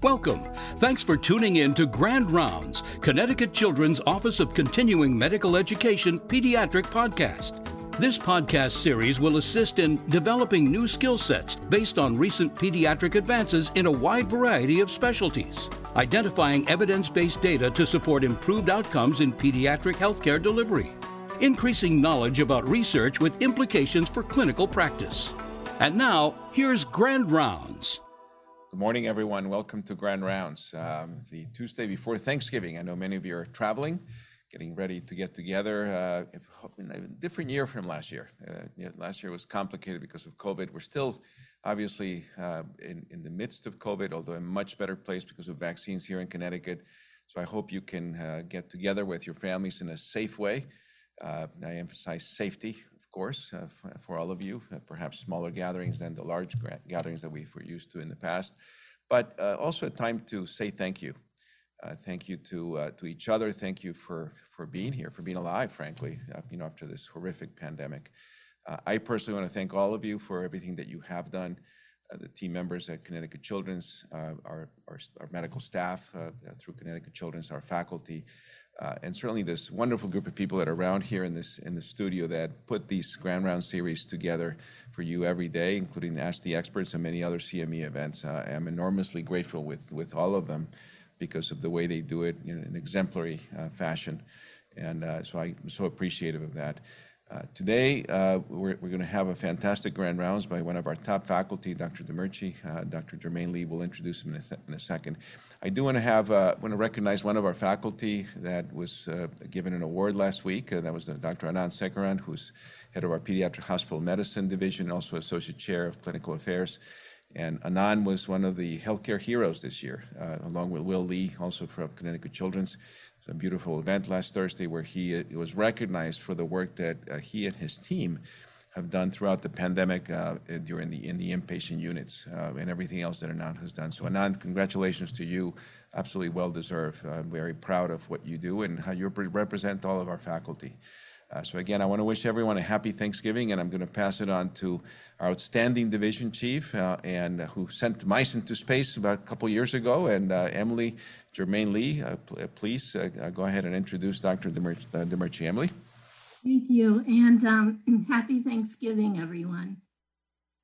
Welcome. Thanks for tuning in to Grand Rounds, Connecticut Children's Office of Continuing Medical Education Pediatric Podcast. This podcast series will assist in developing new skill sets based on recent pediatric advances in a wide variety of specialties, identifying evidence based data to support improved outcomes in pediatric healthcare delivery, increasing knowledge about research with implications for clinical practice. And now, here's Grand Rounds. Good morning, everyone. Welcome to Grand Rounds, um, the Tuesday before Thanksgiving. I know many of you are traveling, getting ready to get together. Uh, a different year from last year. Uh, yeah, last year was complicated because of COVID. We're still obviously uh, in, in the midst of COVID, although in a much better place because of vaccines here in Connecticut. So I hope you can uh, get together with your families in a safe way. Uh, I emphasize safety course, uh, uh, for all of you, uh, perhaps smaller gatherings than the large gatherings that we were used to in the past, but uh, also a time to say thank you. Uh, thank you to uh, to each other. Thank you for for being here, for being alive, frankly, you know, after this horrific pandemic. I personally want to thank all of you for everything that you have done. The team members at Connecticut Children's, our our medical staff through Connecticut Children's, our faculty, uh, and certainly this wonderful group of people that are around here in this in the studio that put these Grand Round series together for you every day, including Ask the Experts and many other CME events. Uh, I'm enormously grateful with with all of them because of the way they do it in an exemplary uh, fashion, and uh, so I'm so appreciative of that. Uh, today, uh, we're, we're going to have a fantastic grand rounds by one of our top faculty, Dr. Demirci. Uh, Dr. Germain-Lee will introduce him in a, in a second. I do want to have uh, want to recognize one of our faculty that was uh, given an award last week. That was Dr. Anand Sekaran, who's head of our pediatric hospital medicine division, also associate chair of clinical affairs. And Anand was one of the healthcare heroes this year, along with Will Lee, also from Connecticut Children's a beautiful event last Thursday where he uh, was recognized for the work that uh, he and his team have done throughout the pandemic uh, during the in the inpatient units uh, and everything else that Anand has done. So Anand, congratulations to you. Absolutely well deserved. I'm very proud of what you do and how you represent all of our faculty. Uh, so again, I want to wish everyone a happy Thanksgiving, and I'm going to pass it on to our outstanding division chief, uh, and who sent mice into space about a couple years ago, and Emily Germain-Lee, uh, uh, please uh, go ahead and introduce Dr. Demirci. Emily. Thank you, and um, happy Thanksgiving, everyone.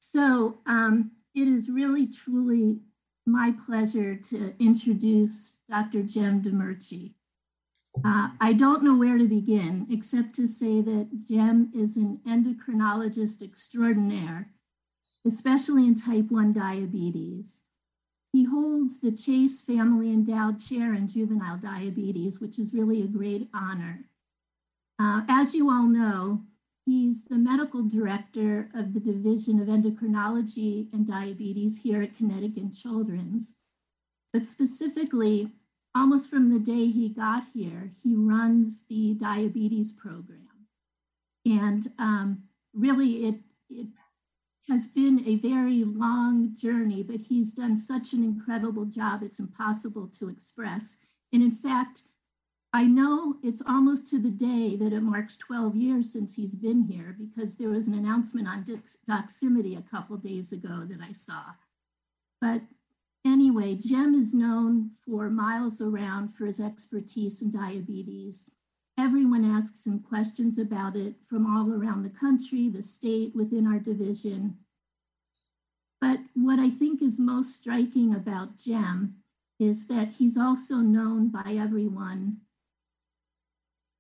So um, it is really, truly my pleasure to introduce Dr. Jem Demirci. Uh, I don't know where to begin except to say that Jem is an endocrinologist extraordinaire, especially in type 1 diabetes. He holds the Chase Family Endowed Chair in Juvenile Diabetes, which is really a great honor. Uh, as you all know, he's the medical director of the Division of Endocrinology and Diabetes here at Connecticut Children's. But specifically, almost from the day he got here, he runs the diabetes program. And um, really, it, it has been a very long journey, but he's done such an incredible job, it's impossible to express. And in fact, I know it's almost to the day that it marks 12 years since he's been here because there was an announcement on Doximity a couple days ago that I saw. But anyway, Jem is known for miles around for his expertise in diabetes. Everyone asks him questions about it from all around the country, the state, within our division. But what I think is most striking about Jem is that he's also known by everyone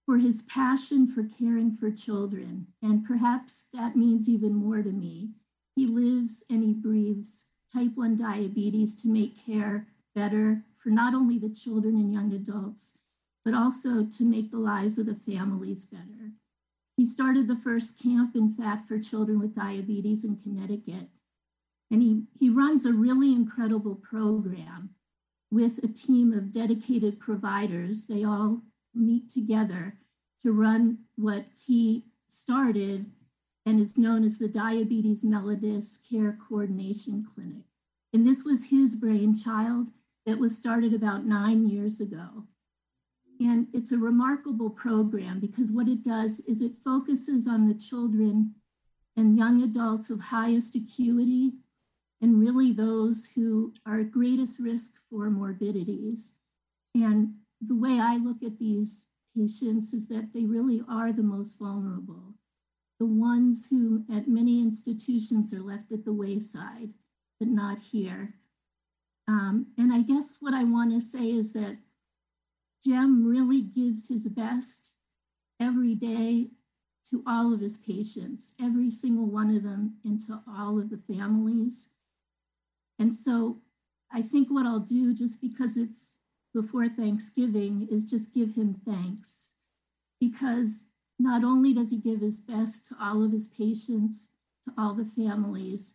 for his passion for caring for children. And perhaps that means even more to me. He lives and he breathes type 1 diabetes to make care better for not only the children and young adults, but also to make the lives of the families better. He started the first camp, in fact, for children with diabetes in Connecticut. And he, he runs a really incredible program with a team of dedicated providers. They all meet together to run what he started and is known as the Diabetes Mellitus Care Coordination Clinic. And this was his brainchild that was started about nine years ago. And it's a remarkable program because what it does is it focuses on the children and young adults of highest acuity and really those who are at greatest risk for morbidities. And the way I look at these patients is that they really are the most vulnerable, the ones who at many institutions are left at the wayside, but not here. Um, and I guess what I want to say is that Jem really gives his best every day to all of his patients, every single one of them, and to all of the families. And so I think what I'll do, just because it's before Thanksgiving, is just give him thanks. Because not only does he give his best to all of his patients, to all the families,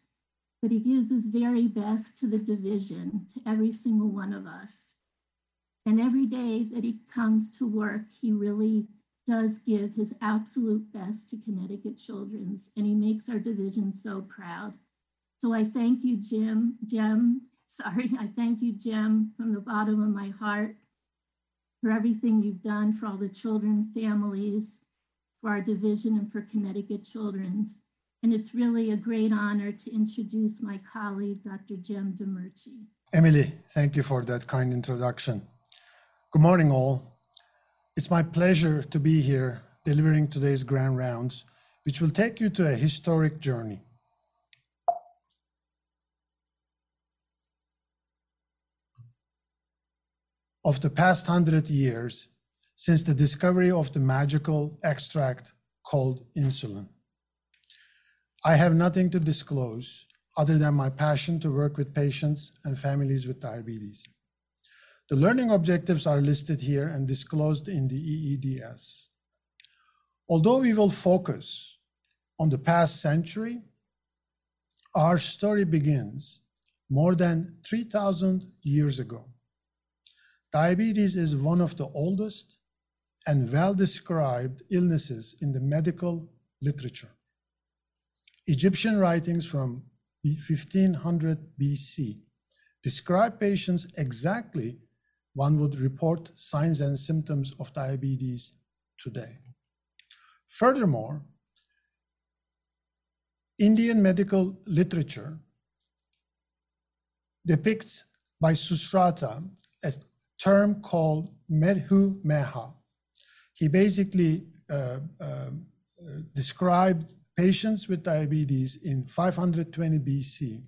but he gives his very best to the division, to every single one of us. And every day that he comes to work, he really does give his absolute best to Connecticut Children's, and he makes our division so proud. So I thank you, Jim, Jim, sorry, I thank you, Jim, from the bottom of my heart for everything you've done for all the children, families, for our division, and for Connecticut Children's. And it's really a great honor to introduce my colleague, Dr. Jim Demirci. Emily, thank you for that kind introduction. Good morning, all. It's my pleasure to be here delivering today's grand rounds, which will take you to a historic journey. Of the past hundred years since the discovery of the magical extract called insulin. I have nothing to disclose other than my passion to work with patients and families with diabetes. The learning objectives are listed here and disclosed in the EEDS. Although we will focus on the past century, our story begins more than 3,000 years ago. Diabetes is one of the oldest and well described illnesses in the medical literature. Egyptian writings from 1500 BC describe patients exactly one would report signs and symptoms of diabetes today. Furthermore, Indian medical literature depicts by Sushruta a term called Madhumeha. He basically uh, uh, described patients with diabetes in 520 BC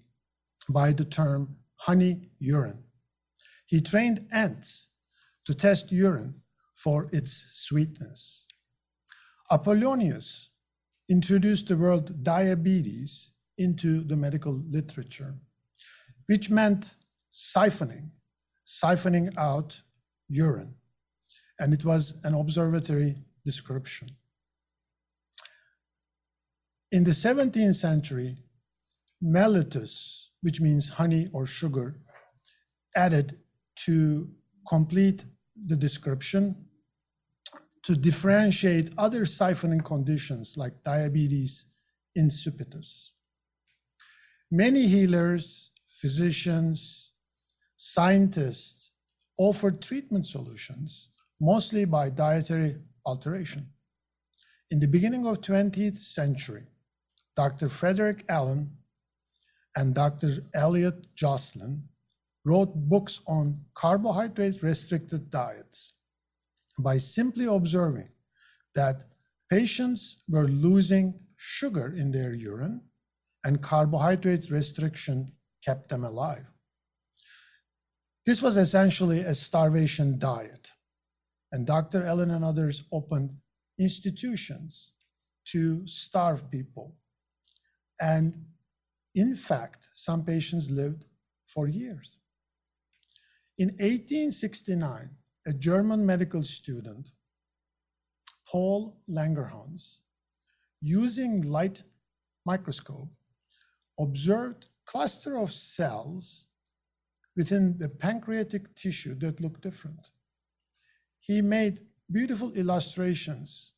by the term honey urine. He trained ants to test urine for its sweetness. Apollonius introduced the word diabetes into the medical literature, which meant siphoning, siphoning out urine. And it was an observatory description. In the 17th century, mellitus, which means honey or sugar, added to complete the description to differentiate other siphoning conditions like diabetes insipidus. Many healers, physicians, scientists offered treatment solutions, mostly by dietary alteration. In the beginning of 20th century, Dr. Frederick Allen and Dr. Elliot Joslin wrote books on carbohydrate restricted diets by simply observing that patients were losing sugar in their urine and carbohydrate restriction kept them alive. This was essentially a starvation diet. And Dr. Allen and others opened institutions to starve people. And in fact, some patients lived for years. In 1869, a German medical student, Paul Langerhans, using light microscope, observed cluster of cells within the pancreatic tissue that looked different. He made beautiful illustrations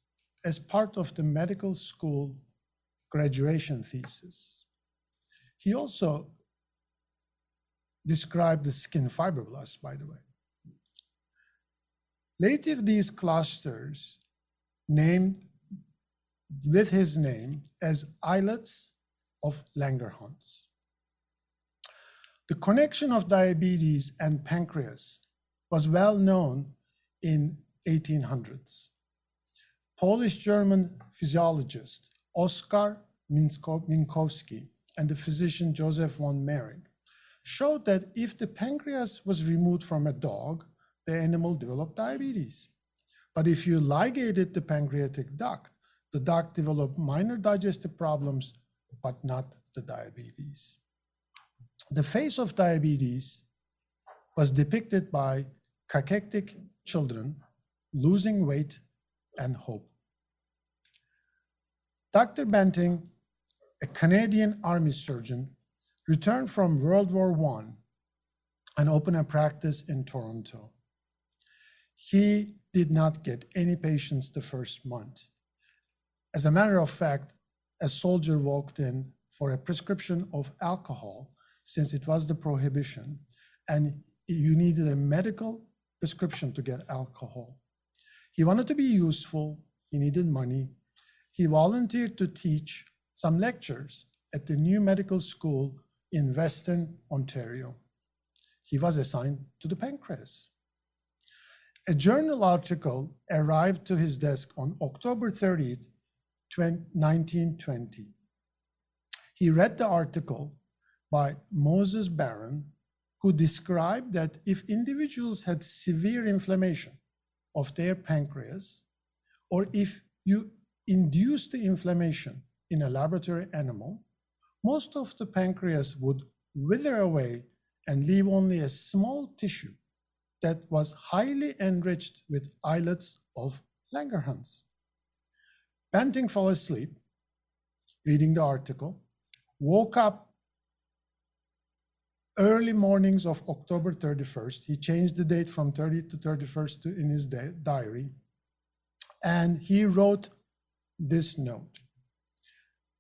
as part of the medical school graduation thesis. He also describe the skin fibroblasts, by the way. Later, these clusters named with his name as islets of Langerhans. The connection of diabetes and pancreas was well known in 1800s. Polish-German physiologist Oskar Minkowski and the physician Joseph von Mering showed that if the pancreas was removed from a dog, the animal developed diabetes. But if you ligated the pancreatic duct, the duct developed minor digestive problems, but not the diabetes. The face of diabetes was depicted by cachectic children losing weight and hope. Dr. Banting, a Canadian Army surgeon, returned from World War I and opened a practice in Toronto. He did not get any patients the first month. As a matter of fact, a soldier walked in for a prescription of alcohol since it was the prohibition and you needed a medical prescription to get alcohol. He wanted to be useful, he needed money. He volunteered to teach some lectures at the new medical school in Western Ontario. He was assigned to the pancreas. A journal article arrived to his desk on October 30th, 1920. He read the article by Moses Barron, who described that if individuals had severe inflammation of their pancreas, or if you induce the inflammation in a laboratory animal, most of the pancreas would wither away and leave only a small tissue that was highly enriched with islets of Langerhans. Banting fell asleep, reading the article, woke up early mornings of October 31st. He changed the date from 30 to 31st to, in his di diary. And he wrote this note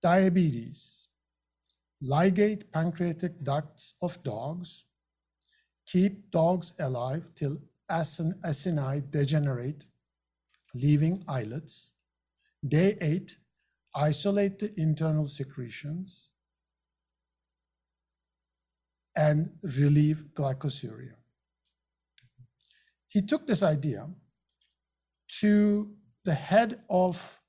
Diabetes, ligate pancreatic ducts of dogs, keep dogs alive till acini degenerate, leaving islets. Day eight, isolate the internal secretions and relieve glycosuria. He took this idea to the head of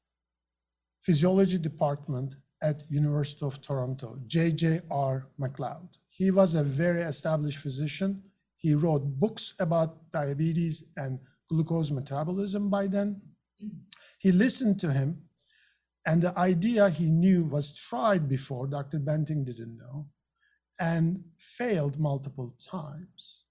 physiology department at University of Toronto, J.J.R. Macleod. He was a very established physician. He wrote books about diabetes and glucose metabolism by then. He listened to him, and the idea he knew was tried before, Dr. Banting didn't know, and failed multiple times.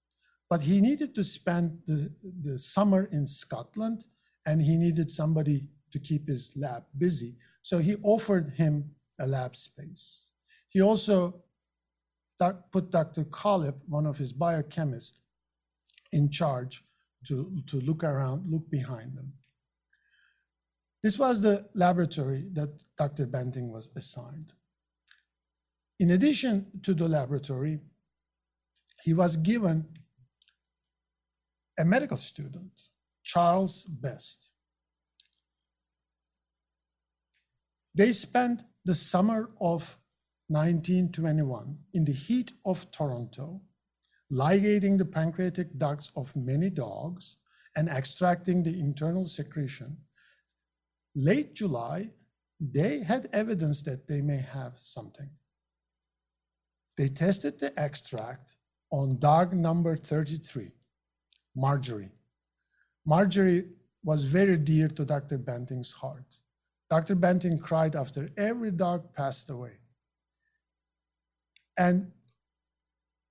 But he needed to spend the, the summer in Scotland, and he needed somebody to keep his lab busy. So he offered him a lab space. He also put Dr. Collip, one of his biochemists, in charge to, to look around, look behind them. This was the laboratory that Dr. Banting was assigned. In addition to the laboratory, he was given a medical student, Charles Best. They spent the summer of 1921 in the heat of Toronto, ligating the pancreatic ducts of many dogs and extracting the internal secretion. Late July, they had evidence that they may have something. They tested the extract on dog number 33, Marjorie. Marjorie was very dear to Dr. Banting's heart. Dr. Banting cried after every dog passed away. And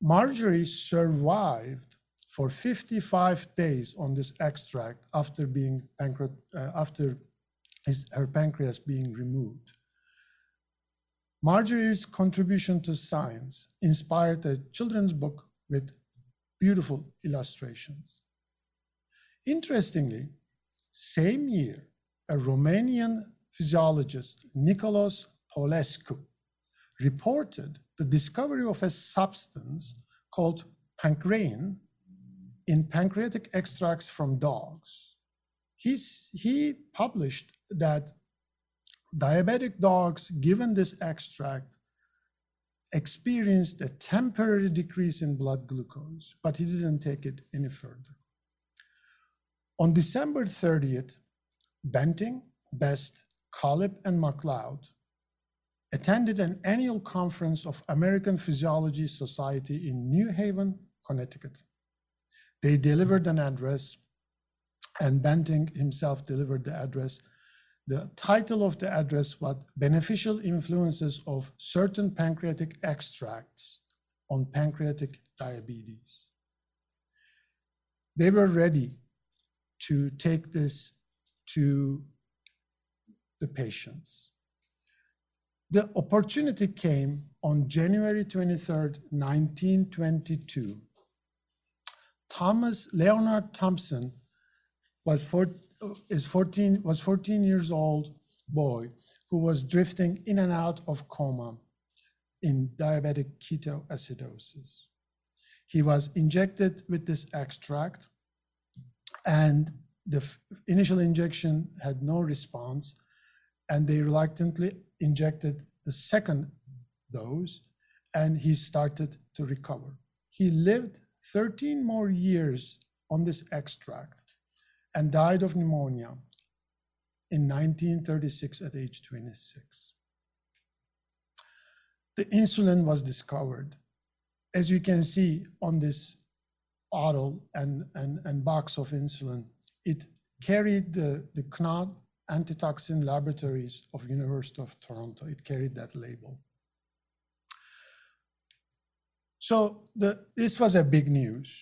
Marjorie survived for 55 days on this extract after being pancreas, uh, after his, her pancreas being removed. Marjorie's contribution to science inspired a children's book with beautiful illustrations. Interestingly, same year, a Romanian physiologist, Nicolas Paulescu, reported the discovery of a substance called pancrein in pancreatic extracts from dogs. He's, he published that diabetic dogs given this extract experienced a temporary decrease in blood glucose, but he didn't take it any further. On December 30th, Banting, Best, Collip, and MacLeod attended an annual conference of American Physiology Society in New Haven, Connecticut. They delivered an address, and Banting himself delivered the address. The title of the address was Beneficial Influences of Certain Pancreatic Extracts on Pancreatic Diabetes. They were ready to take this to the patients. The opportunity came on January 23rd, 1922. Thomas Leonard Thompson was, four, is 14, was 14 years old boy who was drifting in and out of coma in diabetic ketoacidosis. He was injected with this extract and the initial injection had no response and they reluctantly injected the second dose, and he started to recover. He lived 13 more years on this extract and died of pneumonia in 1936 at age 26. The insulin was discovered. As you can see on this bottle and, and, and box of insulin, it carried the, the Connaught antitoxin laboratories of University of Toronto. It carried that label. So the, this was a big news.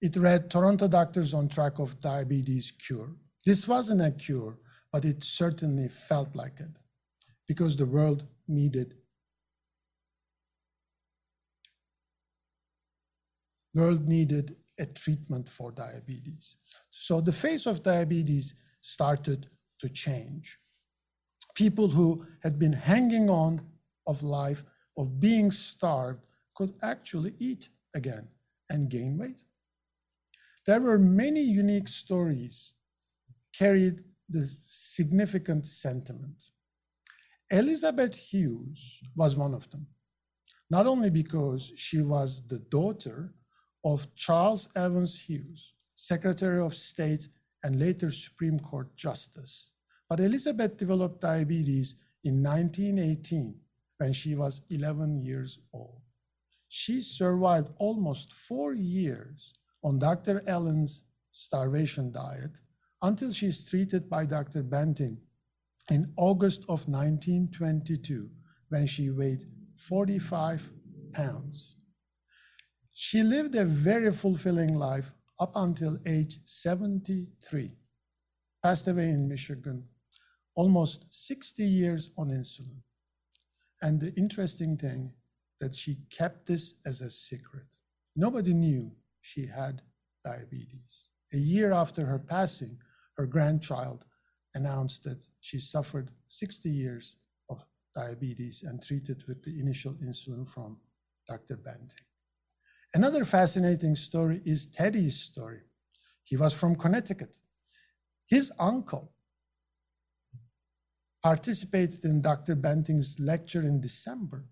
It read Toronto doctors on track of diabetes cure. This wasn't a cure, but it certainly felt like it because the world needed world needed a treatment for diabetes. So the face of diabetes started to change. People who had been hanging on of life, of being starved, could actually eat again and gain weight. There were many unique stories carried the significant sentiment. Elizabeth Hughes was one of them, not only because she was the daughter of Charles Evans Hughes, Secretary of State and later Supreme Court Justice. But Elizabeth developed diabetes in 1918 when she was 11 years old. She survived almost four years on Dr. Allen's starvation diet until she is treated by Dr. Banting in August of 1922 when she weighed 45 pounds. She lived a very fulfilling life up until age 73, passed away in Michigan, almost 60 years on insulin. And the interesting thing that she kept this as a secret. Nobody knew she had diabetes. A year after her passing, her grandchild announced that she suffered 60 years of diabetes and treated with the initial insulin from Dr. Banting. Another fascinating story is Teddy's story. He was from Connecticut. His uncle participated in Dr. Banting's lecture in December,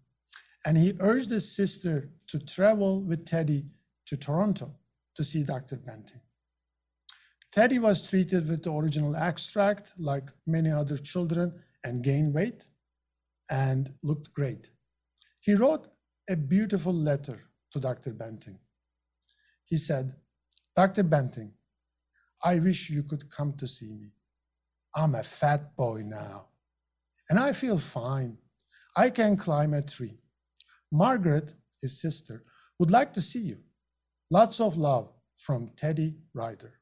and he urged his sister to travel with Teddy to Toronto to see Dr. Banting. Teddy was treated with the original extract, like many other children, and gained weight and looked great. He wrote a beautiful letter to Dr. Banting. He said, Dr. Banting, I wish you could come to see me. I'm a fat boy now, and I feel fine. I can climb a tree. Margaret, his sister, would like to see you. Lots of love from Teddy Ryder.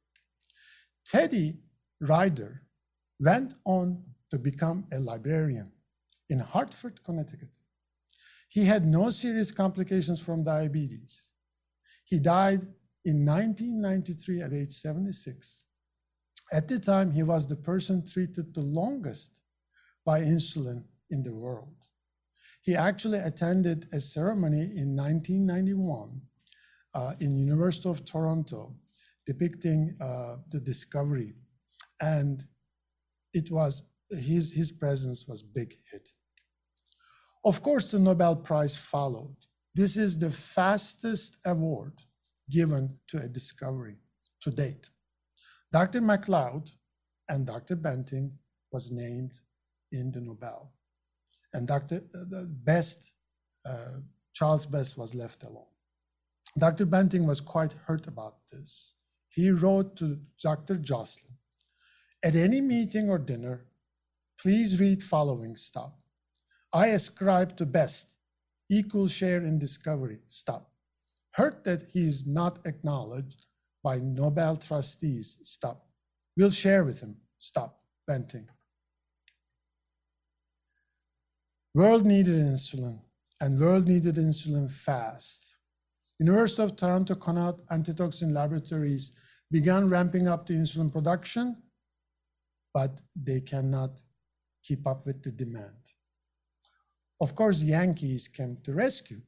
Teddy Ryder went on to become a librarian in Hartford, Connecticut. He had no serious complications from diabetes. He died in 1993 at age 76. At the time, he was the person treated the longest by insulin in the world. He actually attended a ceremony in 1991 uh, in University of Toronto depicting uh, the discovery. And it was, his, his presence was big hit. Of course, the Nobel Prize followed. This is the fastest award given to a discovery to date. Dr. MacLeod and Dr. Banting was named in the Nobel. And Dr. Uh, Best, uh, Charles Best was left alone. Dr. Banting was quite hurt about this. He wrote to Dr. Joslin, at any meeting or dinner, please read following stop. I ascribe to Best equal share in discovery, stop. Hurt that he is not acknowledged by Nobel trustees, stop. We'll share with him, stop, Banting. World needed insulin, and world needed insulin fast. University of Toronto Connaught Antitoxin Laboratories began ramping up the insulin production, but they cannot keep up with the demand. Of course, Yankees came to rescue.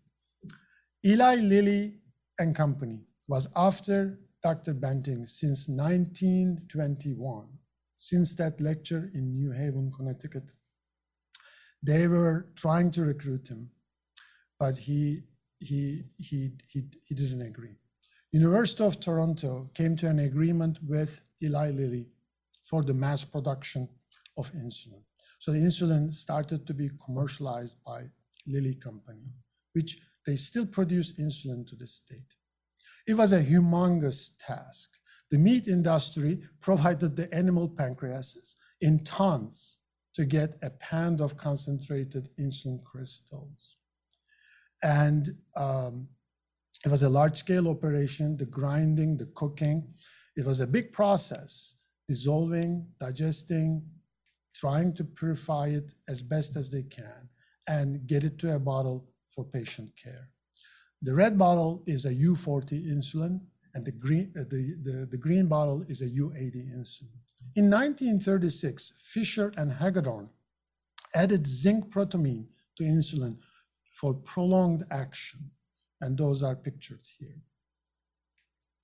Eli Lilly and Company was after Dr. Banting since 1921, since that lecture in New Haven, Connecticut. They were trying to recruit him, but he, he, he, he, he didn't agree. University of Toronto came to an agreement with Eli Lilly for the mass production of insulin. So the insulin started to be commercialized by Lilly Company, which they still produce insulin to this date. It was a humongous task. The meat industry provided the animal pancreases in tons to get a pound of concentrated insulin crystals. And um, it was a large scale operation, the grinding, the cooking. It was a big process, dissolving, digesting, trying to purify it as best as they can and get it to a bottle for patient care. The red bottle is a U40 insulin, and the green, uh, the, the, the green bottle is a U80 insulin. In 1936, Fisher and Hagedorn added zinc protamine to insulin for prolonged action and those are pictured here.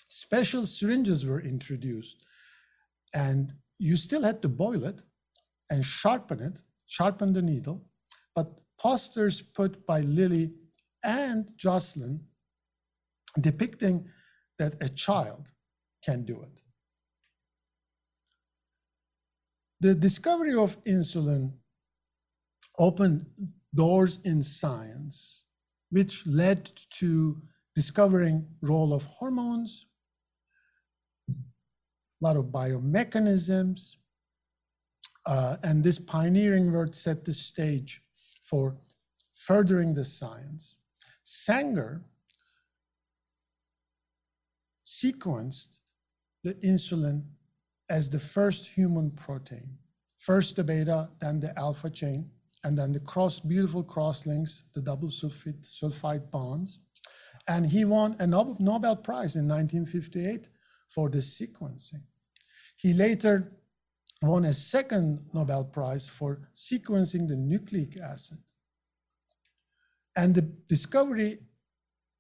Special syringes were introduced, and you still had to boil it and sharpen it, sharpen the needle, but posters put by Lilly and Joslin depicting that a child can do it. The discovery of insulin opened doors in science which led to discovering role of hormones, a lot of biomechanisms, uh, and this pioneering work set the stage for furthering the science. Sanger sequenced the insulin as the first human protein, first the beta, then the alpha chain, and then the cross, beautiful cross links, the double sulfide, sulfide bonds. And he won a Nobel Prize in 1958 for this sequencing. He later won a second Nobel Prize for sequencing the nucleic acid. And the discovery,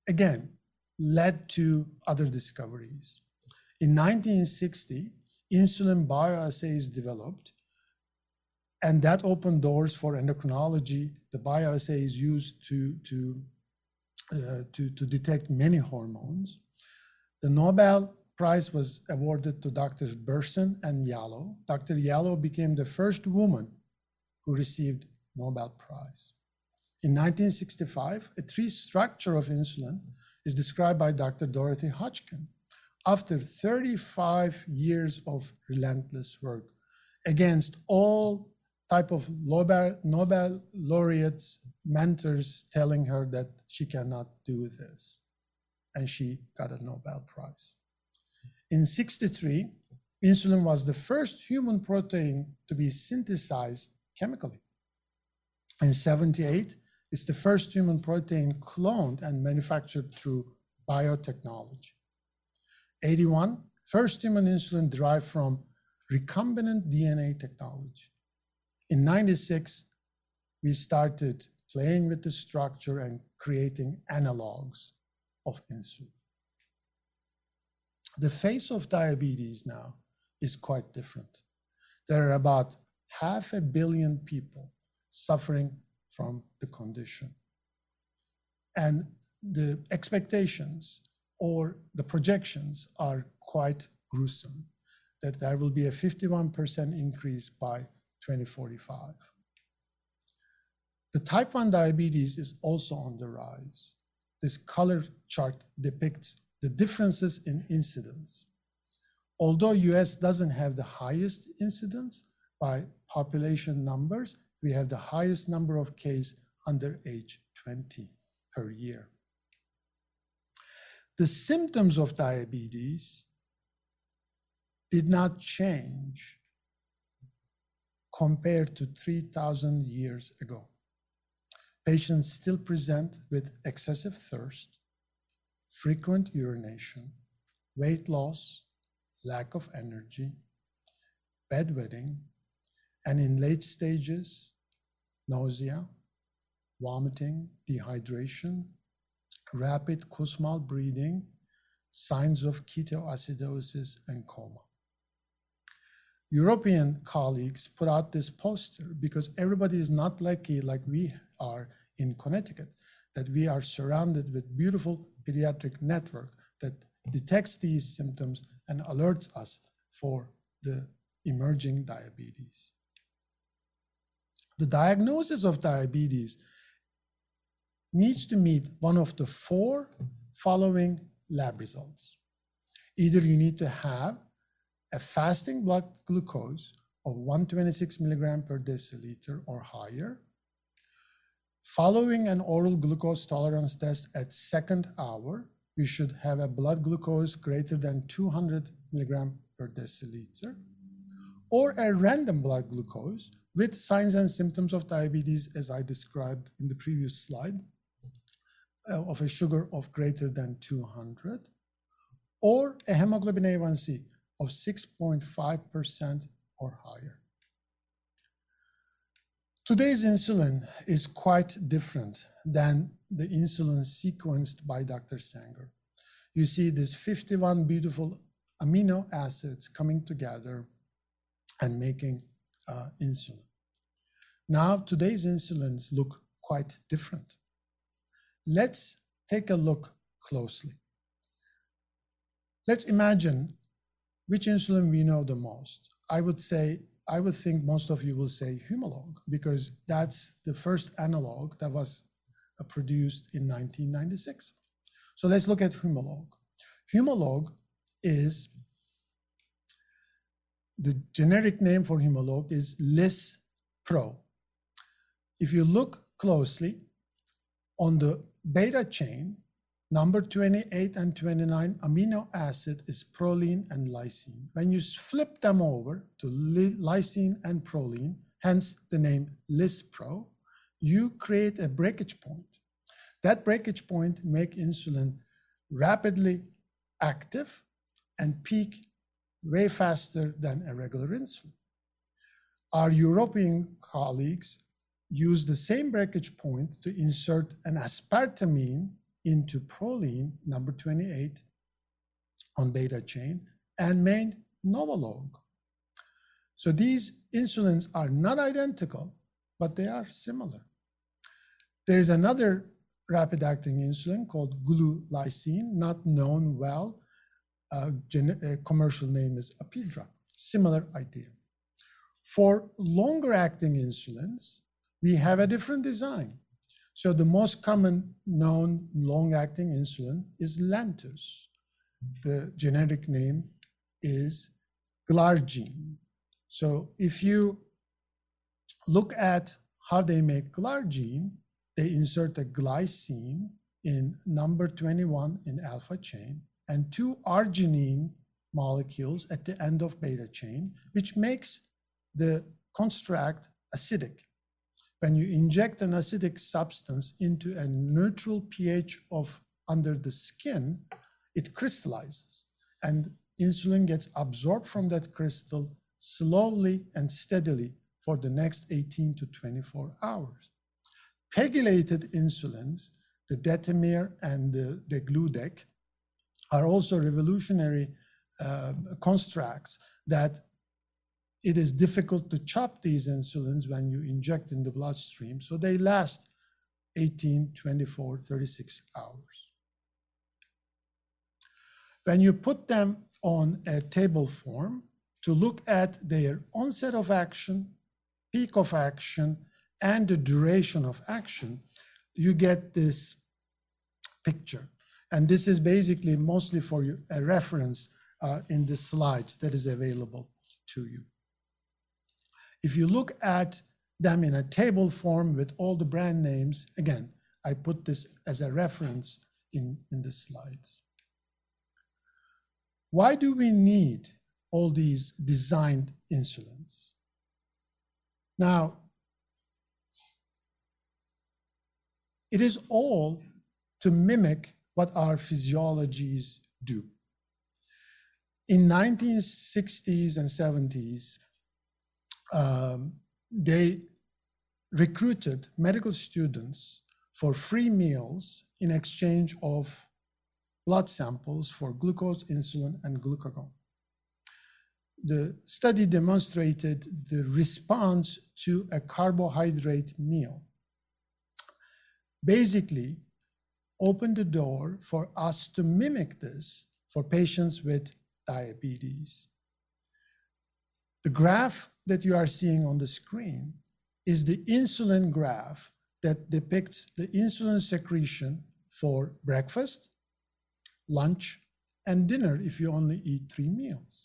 again, led to other discoveries. In 1960, insulin bioassays developed and that opened doors for endocrinology. The bioassay is used to, to, uh, to, to detect many hormones. The Nobel Prize was awarded to Drs. Berson and Yalow. Dr. Yalow became the first woman who received Nobel Prize. In 1965, a tree structure of insulin is described by Dr. Dorothy Hodgkin after 35 years of relentless work against all type of Nobel laureates, mentors telling her that she cannot do this. And she got a Nobel Prize. In 63, insulin was the first human protein to be synthesized chemically. In 78, it's the first human protein cloned and manufactured through biotechnology. 81, first human insulin derived from recombinant DNA technology. In 96, we started playing with the structure and creating analogs of insulin. The face of diabetes now is quite different. There are about half a billion people suffering from the condition. And the expectations or the projections are quite gruesome that there will be a 51% increase by 2045. The type 1 diabetes is also on the rise. This color chart depicts the differences in incidence. Although US doesn't have the highest incidence by population numbers, we have the highest number of cases under age 20 per year. The symptoms of diabetes did not change compared to 3,000 years ago. Patients still present with excessive thirst, frequent urination, weight loss, lack of energy, bedwetting, and in late stages, nausea, vomiting, dehydration, rapid Kussmaul breathing, signs of ketoacidosis, and coma. European colleagues put out this poster because everybody is not lucky like we are in Connecticut, that we are surrounded with beautiful pediatric network that detects these symptoms and alerts us for the emerging diabetes. The diagnosis of diabetes needs to meet one of the four following lab results. Either you need to have a fasting blood glucose of 126 milligram per deciliter or higher, following an oral glucose tolerance test at second hour, we should have a blood glucose greater than 200 milligram per deciliter, or a random blood glucose with signs and symptoms of diabetes, as I described in the previous slide, uh, of a sugar of greater than 200, or a hemoglobin A1C of 6.5% or higher. Today's insulin is quite different than the insulin sequenced by Dr. Sanger. You see these 51 beautiful amino acids coming together and making uh, insulin. Now, today's insulins look quite different. Let's take a look closely. Let's imagine which insulin we know the most? I would say, I would think most of you will say Humalog because that's the first analog that was uh, produced in 1996. So let's look at Humalog. Humalog is the generic name for Humalog is Lis Pro. If you look closely on the beta chain, Number 28 and 29 amino acid is proline and lysine. When you flip them over to lysine and proline, hence the name Lispro, you create a breakage point. That breakage point make insulin rapidly active and peak way faster than a regular insulin. Our European colleagues use the same breakage point to insert an aspartame into proline, number 28, on beta chain, and made Novolog. So these insulins are not identical, but they are similar. There is another rapid acting insulin called glulisine, not known well. Uh, commercial name is Apidra. Similar idea. For longer acting insulins, we have a different design. So the most common known long-acting insulin is Lantus. The generic name is glargine. So if you look at how they make glargine, they insert a glycine in number 21 in alpha chain and two arginine molecules at the end of beta chain, which makes the construct acidic when you inject an acidic substance into a neutral pH of under the skin, it crystallizes and insulin gets absorbed from that crystal slowly and steadily for the next 18 to 24 hours. Pegylated insulins, the Detemir and the, degludec, are also revolutionary uh, constructs that it is difficult to chop these insulins when you inject in the bloodstream, so they last 18, 24, 36 hours. When you put them on a table form to look at their onset of action, peak of action, and the duration of action, you get this picture. And this is basically mostly for you, a reference uh, in the slides that is available to you. If you look at them in a table form with all the brand names, again, I put this as a reference in, in the slides. Why do we need all these designed insulins? Now, it is all to mimic what our physiologies do. In 1960s and 70s, um, they recruited medical students for free meals in exchange of blood samples for glucose, insulin, and glucagon. The study demonstrated the response to a carbohydrate meal. Basically, opened the door for us to mimic this for patients with diabetes. The graph that you are seeing on the screen is the insulin graph that depicts the insulin secretion for breakfast, lunch, and dinner if you only eat three meals.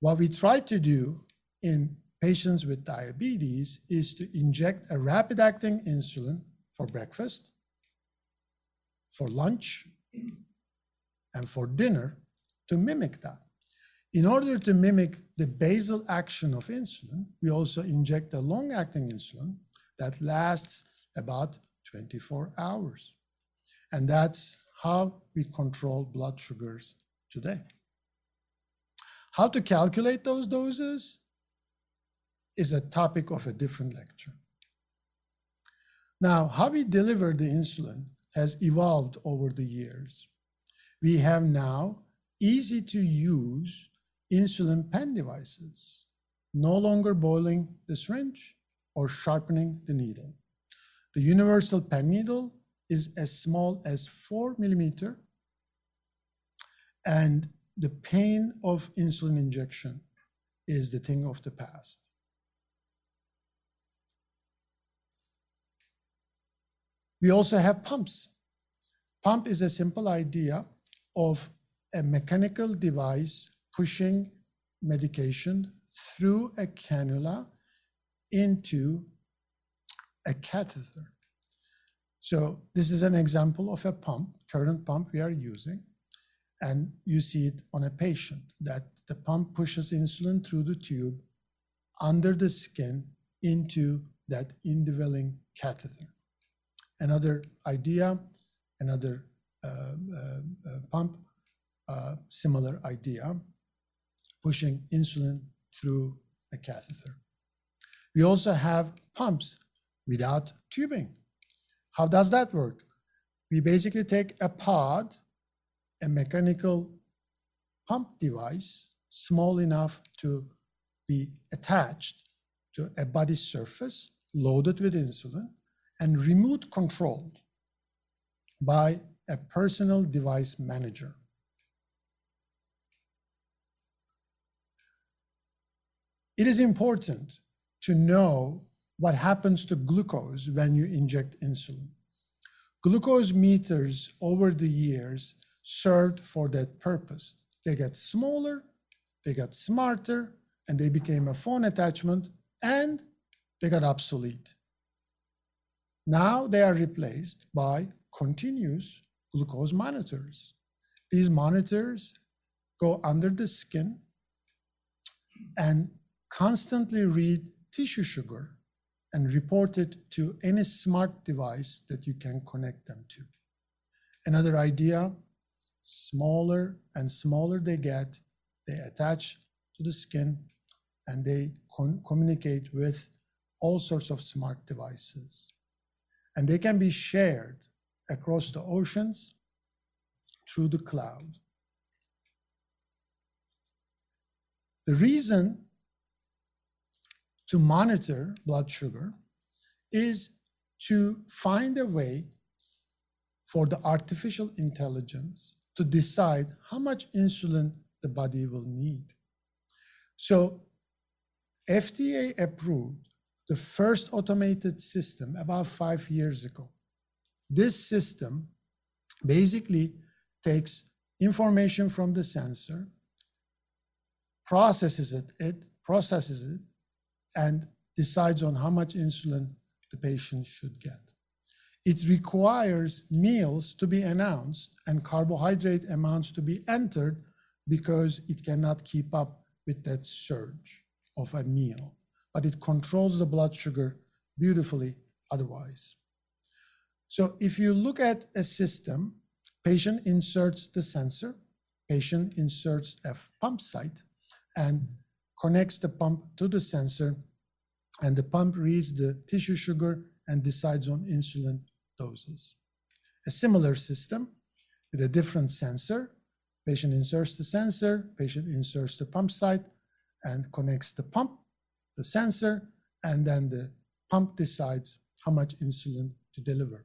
What we try to do in patients with diabetes is to inject a rapid acting insulin for breakfast, for lunch, and for dinner to mimic that. In order to mimic the basal action of insulin, we also inject a long acting insulin that lasts about 24 hours. And that's how we control blood sugars today. How to calculate those doses is a topic of a different lecture. Now, how we deliver the insulin has evolved over the years. We have now easy to use insulin pen devices, no longer boiling the syringe or sharpening the needle. The universal pen needle is as small as four millimeter, and the pain of insulin injection is the thing of the past. We also have pumps. Pump is a simple idea of a mechanical device pushing medication through a cannula into a catheter. So this is an example of a pump, current pump we are using. And you see it on a patient that the pump pushes insulin through the tube under the skin into that indwelling catheter. Another idea, another uh, uh, uh pump, uh, similar idea pushing insulin through a catheter. We also have pumps without tubing. How does that work? We basically take a pod, a mechanical pump device, small enough to be attached to a body surface, loaded with insulin, and remote controlled by a personal device manager. It is important to know what happens to glucose when you inject insulin. Glucose meters over the years served for that purpose. They got smaller, they got smarter, and they became a phone attachment, and they got obsolete. Now they are replaced by continuous glucose monitors. These monitors go under the skin and constantly read tissue sugar and report it to any smart device that you can connect them to. Another idea, smaller and smaller they get, they attach to the skin and they communicate with all sorts of smart devices. And they can be shared across the oceans through the cloud. The reason to monitor blood sugar is to find a way for the artificial intelligence to decide how much insulin the body will need. So FDA approved the first automated system about five years ago. This system basically takes information from the sensor, processes it, it processes it, and decides on how much insulin the patient should get. It requires meals to be announced and carbohydrate amounts to be entered because it cannot keep up with that surge of a meal, but it controls the blood sugar beautifully otherwise. So if you look at a system, patient inserts the sensor, patient inserts a pump site and connects the pump to the sensor and the pump reads the tissue sugar and decides on insulin doses. A similar system with a different sensor, patient inserts the sensor, patient inserts the pump site and connects the pump, the sensor, and then the pump decides how much insulin to deliver.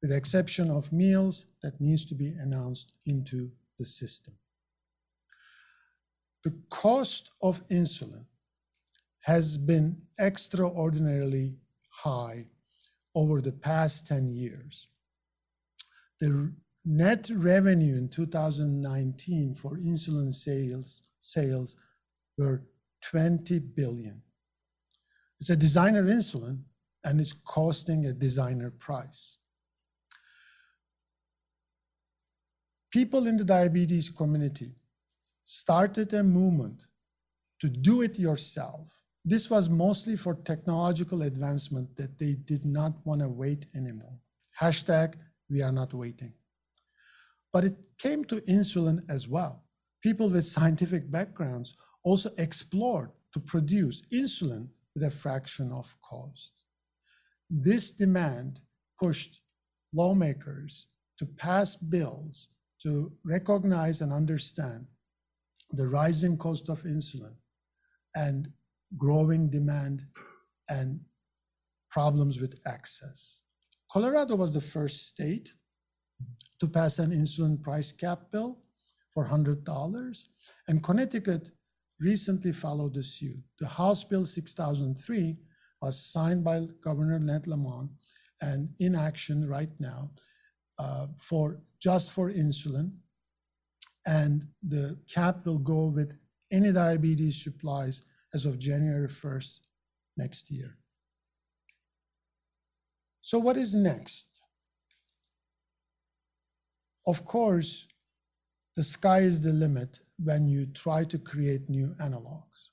With the exception of meals that needs to be announced into the system. The cost of insulin has been extraordinarily high over the past 10 years. The net revenue in 2019 for insulin sales, sales were 20 billion. It's a designer insulin and it's costing a designer price. People in the diabetes community started a movement to do it yourself this was mostly for technological advancement that they did not want to wait anymore. Hashtag, we are not waiting. But it came to insulin as well. People with scientific backgrounds also explored to produce insulin with a fraction of cost. This demand pushed lawmakers to pass bills to recognize and understand the rising cost of insulin and growing demand, and problems with access. Colorado was the first state to pass an insulin price cap bill for $100, and Connecticut recently followed the suit. The House Bill 6003 was signed by Governor Ned Lamont and in action right now uh, for just for insulin. And the cap will go with any diabetes supplies as of January 1st next year. So, what is next? Of course, the sky is the limit when you try to create new analogs.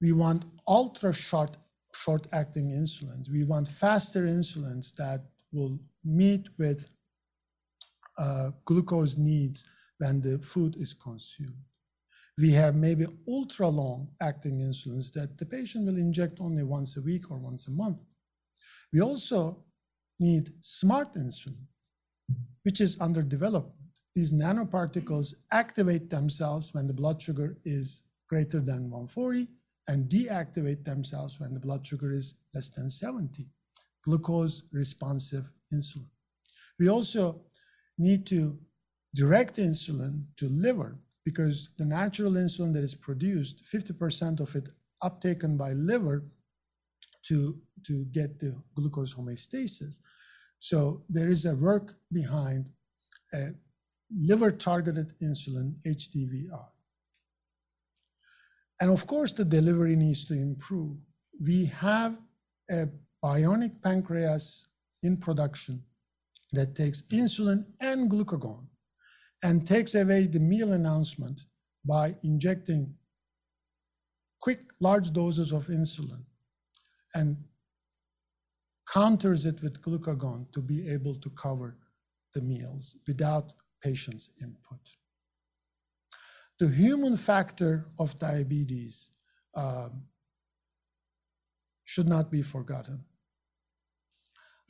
We want ultra short, short acting insulins. We want faster insulins that will meet with uh, glucose needs when the food is consumed we have maybe ultra long acting insulins that the patient will inject only once a week or once a month. We also need smart insulin, which is under development. These nanoparticles activate themselves when the blood sugar is greater than 140 and deactivate themselves when the blood sugar is less than 70. Glucose responsive insulin. We also need to direct insulin to liver because the natural insulin that is produced, 50% of it uptaken by liver to, to get the glucose homeostasis. So there is a work behind a liver targeted insulin, HDV-I. And of course, the delivery needs to improve. We have a bionic pancreas in production that takes insulin and glucagon and takes away the meal announcement by injecting quick, large doses of insulin and counters it with glucagon to be able to cover the meals without patient's input. The human factor of diabetes um, should not be forgotten.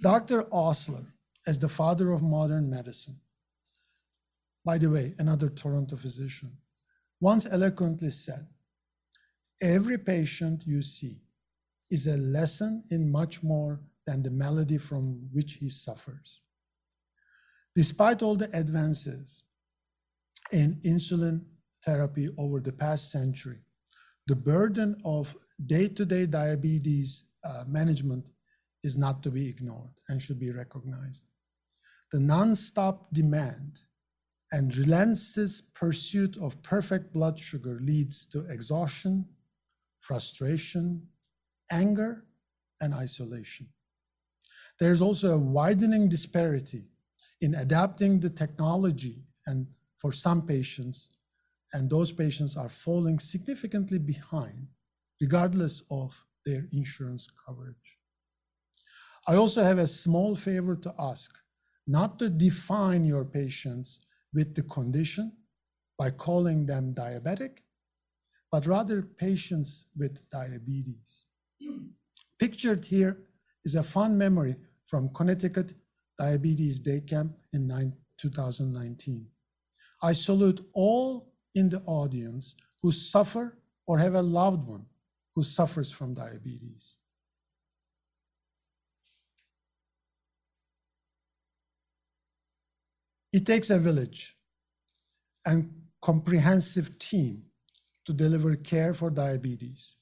Dr. Osler, as the father of modern medicine, by the way, another Toronto physician, once eloquently said, every patient you see is a lesson in much more than the malady from which he suffers. Despite all the advances in insulin therapy over the past century, the burden of day-to-day diabetes uh, management is not to be ignored and should be recognized. The nonstop demand and relentless pursuit of perfect blood sugar leads to exhaustion, frustration, anger, and isolation. There's also a widening disparity in adapting the technology and for some patients, and those patients are falling significantly behind regardless of their insurance coverage. I also have a small favor to ask, not to define your patients with the condition by calling them diabetic, but rather patients with diabetes. Pictured here is a fond memory from Connecticut Diabetes Day Camp in 2019. I salute all in the audience who suffer or have a loved one who suffers from diabetes. It takes a village and comprehensive team to deliver care for diabetes.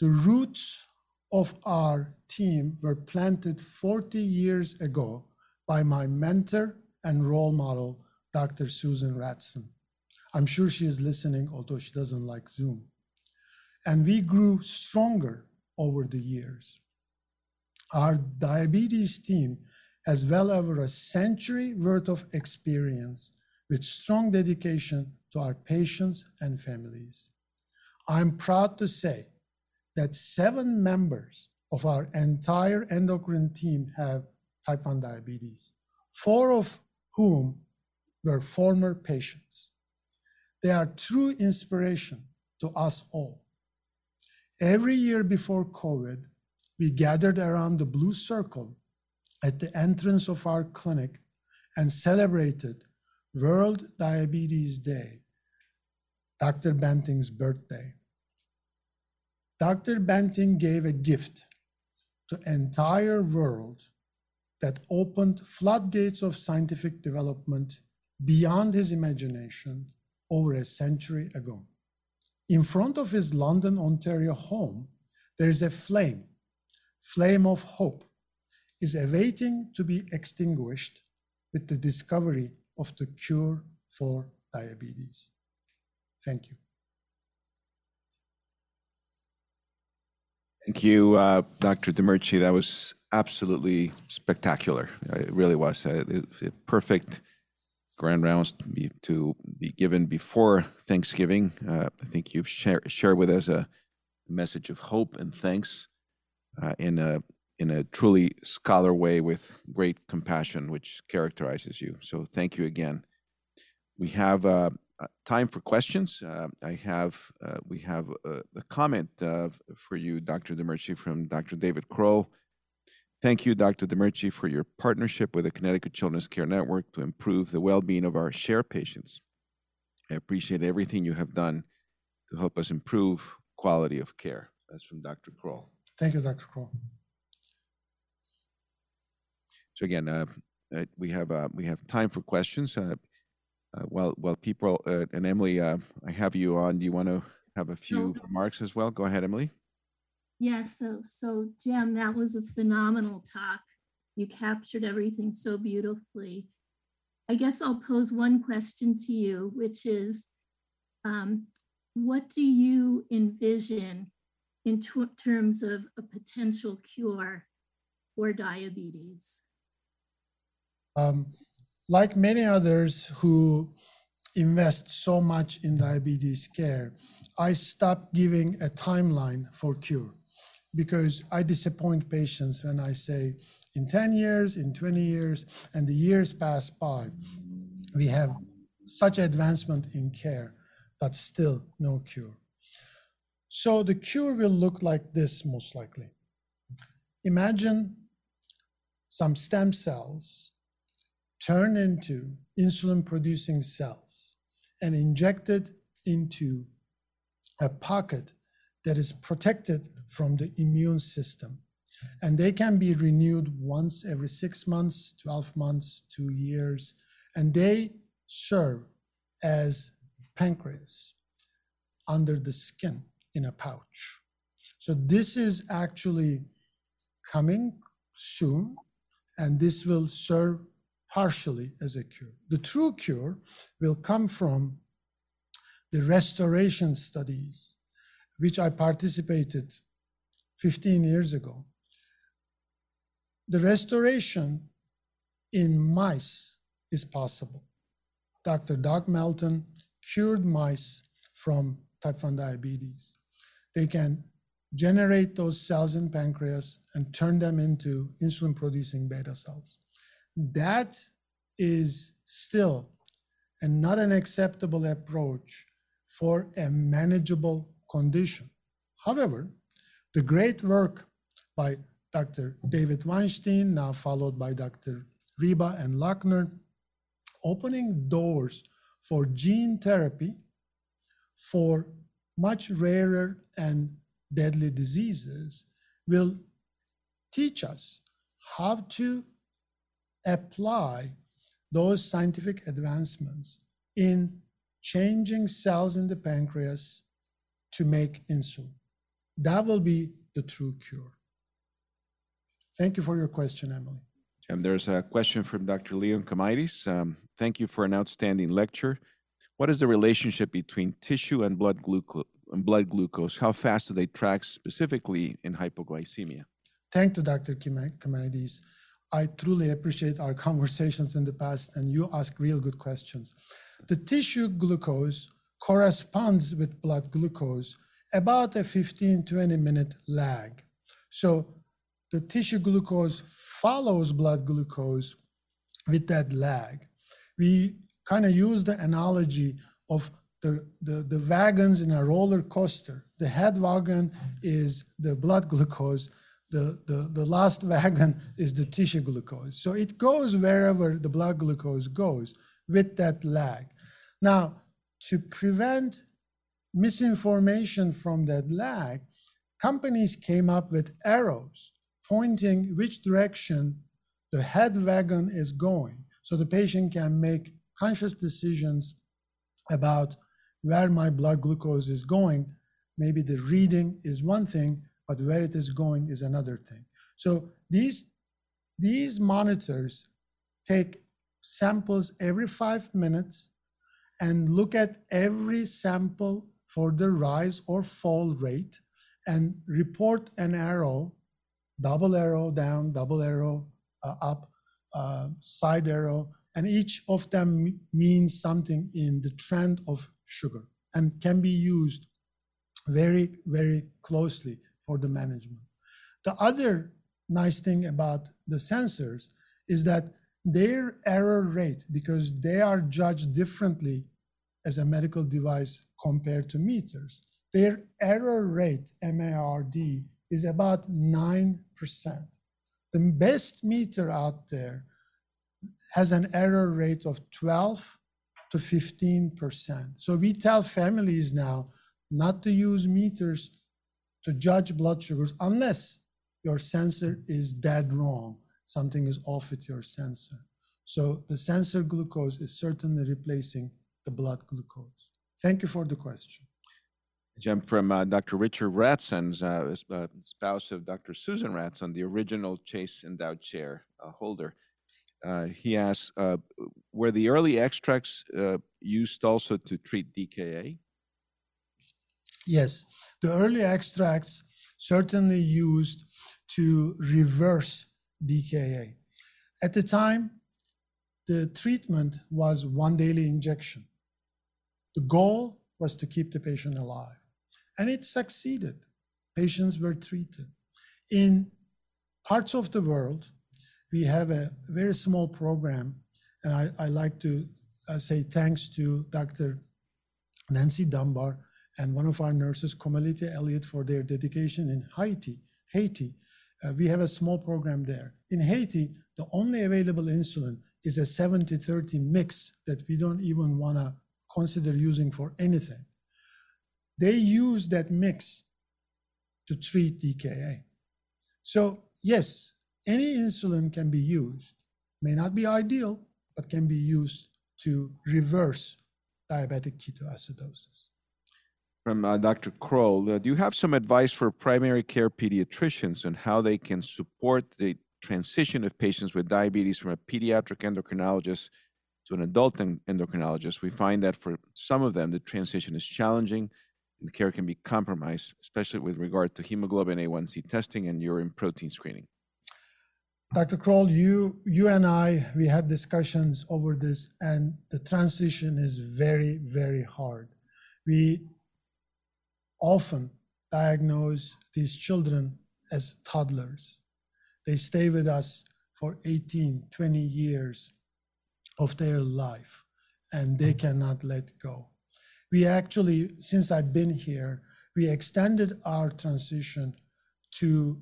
The roots of our team were planted 40 years ago by my mentor and role model, Dr. Susan Ratzan. I'm sure she is listening, although she doesn't like Zoom. And we grew stronger over the years. Our diabetes team has well over a century worth of experience with strong dedication to our patients and families. I'm proud to say that seven members of our entire endocrine team have type 1 diabetes, four of whom were former patients. They are true inspiration to us all. Every year before COVID, we gathered around the blue circle at the entrance of our clinic and celebrated World Diabetes Day, Dr. Banting's birthday. Dr. Banting gave a gift to entire world that opened floodgates of scientific development beyond his imagination over a century ago. In front of his London, Ontario home, there is a flame, flame of hope, is awaiting to be extinguished with the discovery of the cure for diabetes. Thank you. Thank you, uh, Dr. Demirci. That was absolutely spectacular. It really was. Uh, it, perfect grand rounds to be, to be given before Thanksgiving. Uh, I think you've share, shared with us a message of hope and thanks uh, in a in a truly scholar way with great compassion, which characterizes you. So thank you again. We have uh, uh time for questions. Uh, I have uh, we have a, a comment uh, for you, Dr. Demirci, from Dr. David Kroll. Thank you, Dr. Demirci, for your partnership with the Connecticut Children's Care Network to improve the well-being of our share patients. I appreciate everything you have done to help us improve quality of care. That's from Dr. Kroll. Thank you, Dr. Kroll. So again, uh, uh, we have uh, we have time for questions. Uh, uh, while while people uh, and Emily, I have you on. Do you want to have a few remarks as well? Go ahead, Emily. Yes. so so Cem, that was a phenomenal talk. You captured everything so beautifully. I guess I'll pose one question to you, which is, um, what do you envision in terms of a potential cure for diabetes? Um, like many others who invest so much in diabetes care, I stopped giving a timeline for cure because I disappoint patients when I say in 10 years, in 20 years, and the years pass by, we have such advancement in care, but still no cure. So the cure will look like this most likely. Imagine some stem cells turn into insulin producing cells and injected into a pocket that is protected from the immune system. And they can be renewed once every six months, 12 months, two years, and they serve as pancreas under the skin in a pouch. So this is actually coming soon, and this will serve partially as a cure. The true cure will come from the restoration studies, which I participated 15 years ago. The restoration in mice is possible. Dr. Doug Melton cured mice from type 1 diabetes. They can generate those cells in pancreas and turn them into insulin producing beta cells. That is still and not an acceptable approach for a manageable condition. However, the great work by Dr. David Weinstein, now followed by Dr. Riba and Lochner, opening doors for gene therapy for much rarer and deadly diseases will teach us how to apply those scientific advancements in changing cells in the pancreas to make insulin. That will be the true cure. Thank you for your question, Emily. Cem, there's a question from Dr. Leon Chameides. Um, thank you for an outstanding lecture. What is the relationship between tissue and blood, gluco- and blood glucose? How fast do they track specifically in hypoglycemia? Thank you, Dr. Chameides. I truly appreciate our conversations in the past, and you ask real good questions. The tissue glucose corresponds with blood glucose about a 15, 20 minute lag. So the tissue glucose follows blood glucose with that lag. We kind of use the analogy of the, the, the wagons in a roller coaster. The head wagon is the blood glucose, the, the, the last wagon is the tissue glucose. So it goes wherever the blood glucose goes with that lag. Now, to prevent misinformation from that lag, companies came up with arrows pointing which direction the head wagon is going so the patient can make conscious decisions about where my blood glucose is going. Maybe the reading is one thing, but where it is going is another thing. So these, these monitors take samples every five minutes and look at every sample for the rise or fall rate and report an arrow, double arrow down, double arrow uh, up, uh, side arrow, and each of them means something in the trend of sugar and can be used very, very closely for the management. The other nice thing about the sensors is that their error rate, because they are judged differently as a medical device compared to meters, their error rate, MARD, is about 9%. The best meter out there has an error rate of 12 to 15%. So we tell families now not to use meters to judge blood sugars unless your sensor is dead wrong. Something is off with your sensor. So the sensor glucose is certainly replacing the blood glucose. Thank you for the question. Cem, from uh, Dr. Richard Ratzan, uh, uh, spouse of Dr. Susan Ratzan, the original Chase Endowed Chair uh, holder. Uh, he asks, uh, were the early extracts used also to treat DKA? Yes, the early extracts certainly used to reverse DKA. At the time, the treatment was one daily injection. The goal was to keep the patient alive, and it succeeded. Patients were treated. In parts of the world, we have a very small program, and I, I like to uh, say thanks to Dr. Nancy Dunbar and one of our nurses, Comalita Elliott, for their dedication in Haiti. Haiti, uh, we have a small program there. In Haiti, the only available insulin is a 70-30 mix that we don't even want to consider using for anything. They use that mix to treat DKA. So yes, any insulin can be used, may not be ideal, but can be used to reverse diabetic ketoacidosis. From uh, Dr. Kroll, uh, do you have some advice for primary care pediatricians on how they can support the transition of patients with diabetes from a pediatric endocrinologist to an adult endocrinologist? We find that for some of them, the transition is challenging and care can be compromised, especially with regard to hemoglobin A1C testing and urine protein screening. Dr. Kroll, you, you and I, we had discussions over this, and the transition is very, very hard. We often diagnose these children as toddlers. They stay with us for 18, 20 years of their life, and they hmm. cannot let go. We actually, since I've been here, we extended our transition to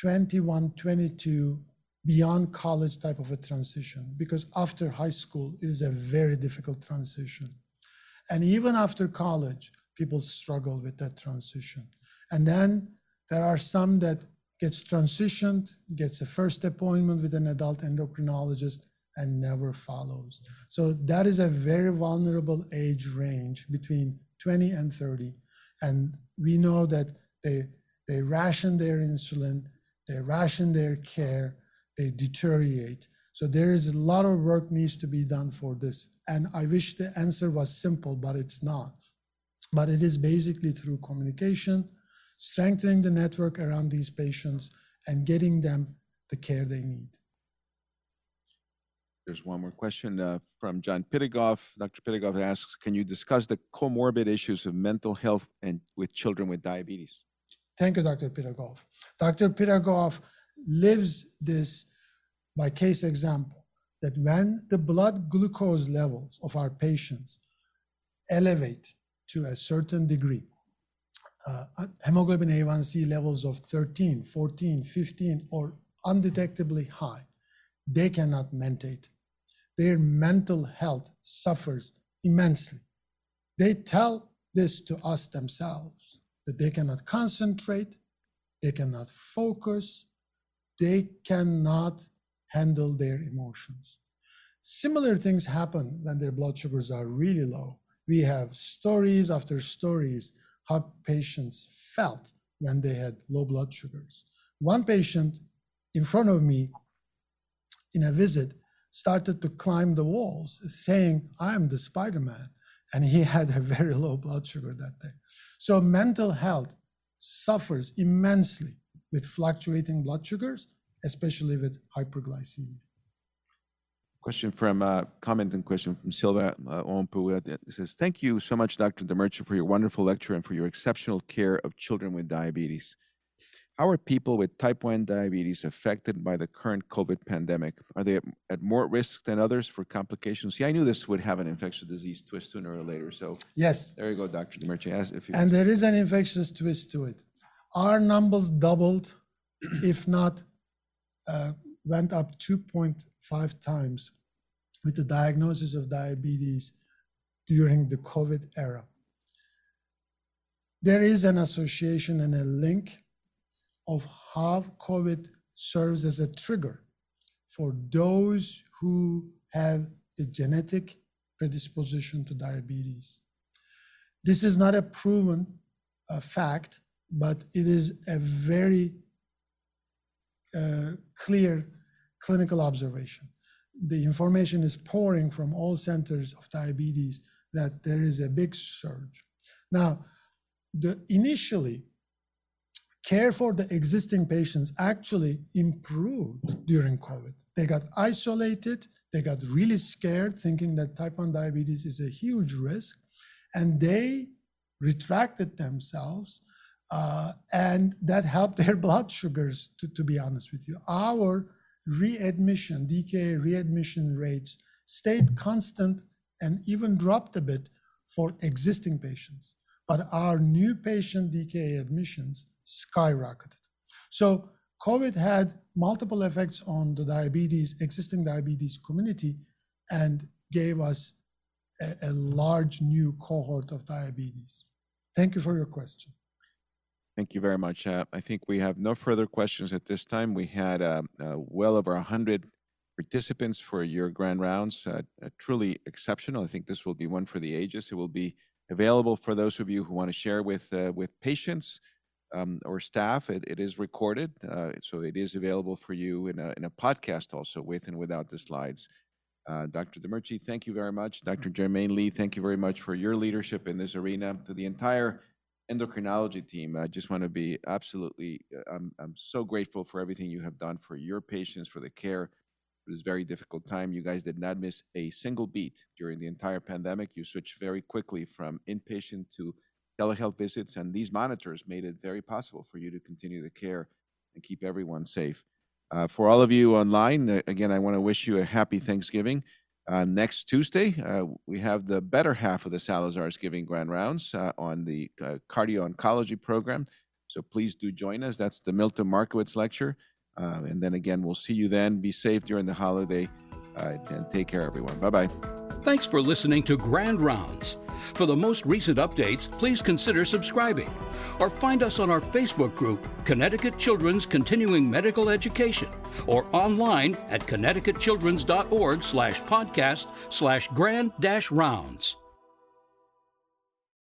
21, 22 beyond college type of a transition because after high school it is a very difficult transition and even after college people struggle with that transition and then there are some that gets transitioned gets a first appointment with an adult endocrinologist and never follows so that is a very vulnerable age range between 20 and 30 and we know that they they ration their insulin they ration their care they deteriorate. So there is a lot of work needs to be done for this. And I wish the answer was simple, but it's not. But it is basically through communication, strengthening the network around these patients, and getting them the care they need. There's one more question uh, from John Pitagoff. Dr. Pitagoff asks, can you discuss the comorbid issues of mental health and with children with diabetes? Thank you, Dr. Pitagoff. Dr. Pitagoff lives this by case example that when the blood glucose levels of our patients elevate to a certain degree, uh, hemoglobin A1C levels of 13, 14, 15, or undetectably high, they cannot mentate. Their mental health suffers immensely. They tell this to us themselves that they cannot concentrate, they cannot focus, they cannot handle their emotions. Similar things happen when their blood sugars are really low. We have stories after stories how patients felt when they had low blood sugars. One patient in front of me in a visit started to climb the walls saying, I am the Spider Man. And he had a very low blood sugar that day. So mental health suffers immensely with fluctuating blood sugars, especially with hyperglycemia. Question from, uh, comment and question from Silva uh, Ompu. It says, thank you so much, Dr. Demirci, for your wonderful lecture and for your exceptional care of children with diabetes. How are people with type 1 diabetes affected by the current COVID pandemic? Are they at more risk than others for complications? See, I knew this would have an infectious disease twist sooner or later. So, yes. There you go, Dr. Demirci. And there is an infectious twist to it. Our numbers doubled, if not uh, went up 2.5 times with the diagnosis of diabetes during the COVID era. There is an association and a link of how COVID serves as a trigger for those who have the genetic predisposition to diabetes. This is not a proven uh, fact, but it is a very uh, clear clinical observation. The information is pouring from all centers of diabetes that there is a big surge. Now, the initially care for the existing patients actually improved during COVID. They got isolated, they got really scared, thinking that type 1 diabetes is a huge risk, and they retracted themselves uh, and that helped their blood sugars, to, to be honest with you. Our readmission, DKA readmission rates stayed constant and even dropped a bit for existing patients. But our new patient DKA admissions skyrocketed. So COVID had multiple effects on the diabetes, existing diabetes community, and gave us a, a large new cohort of diabetes. Thank you for your question. Thank you very much. Uh, I think we have no further questions at this time. We had uh, uh, well over 100 participants for your grand rounds. Uh, truly exceptional. I think this will be one for the ages. It will be available for those of you who want to share with uh, with patients um, or staff. It, it is recorded, uh, so it is available for you in a, in a podcast also with and without the slides. Uh, Dr. Demirci, thank you very much. Dr. Germain-Lee, thank you very much for your leadership in this arena. To the entire endocrinology team, I just want to be absolutely, uh, I'm, I'm so grateful for everything you have done for your patients, for the care it was a very difficult time. You guys did not miss a single beat during the entire pandemic. You switched very quickly from inpatient to telehealth visits, and these monitors made it very possible for you to continue the care and keep everyone safe. Uh, for all of you online, uh, again, I want to wish you a happy Thanksgiving. Uh, next Tuesday, uh, we have the better half of the Salazar's Giving Grand Rounds uh, on the uh, cardio oncology program. So please do join us. That's the Milton Markowitz lecture. Uh, and then again, we'll see you then. Be safe during the holiday uh, and take care, everyone. Bye bye. Thanks for listening to Grand Rounds. For the most recent updates, please consider subscribing or find us on our Facebook group, Connecticut Children's Continuing Medical Education, or online at connecticutchildrens.org slash podcast slash grand dash rounds.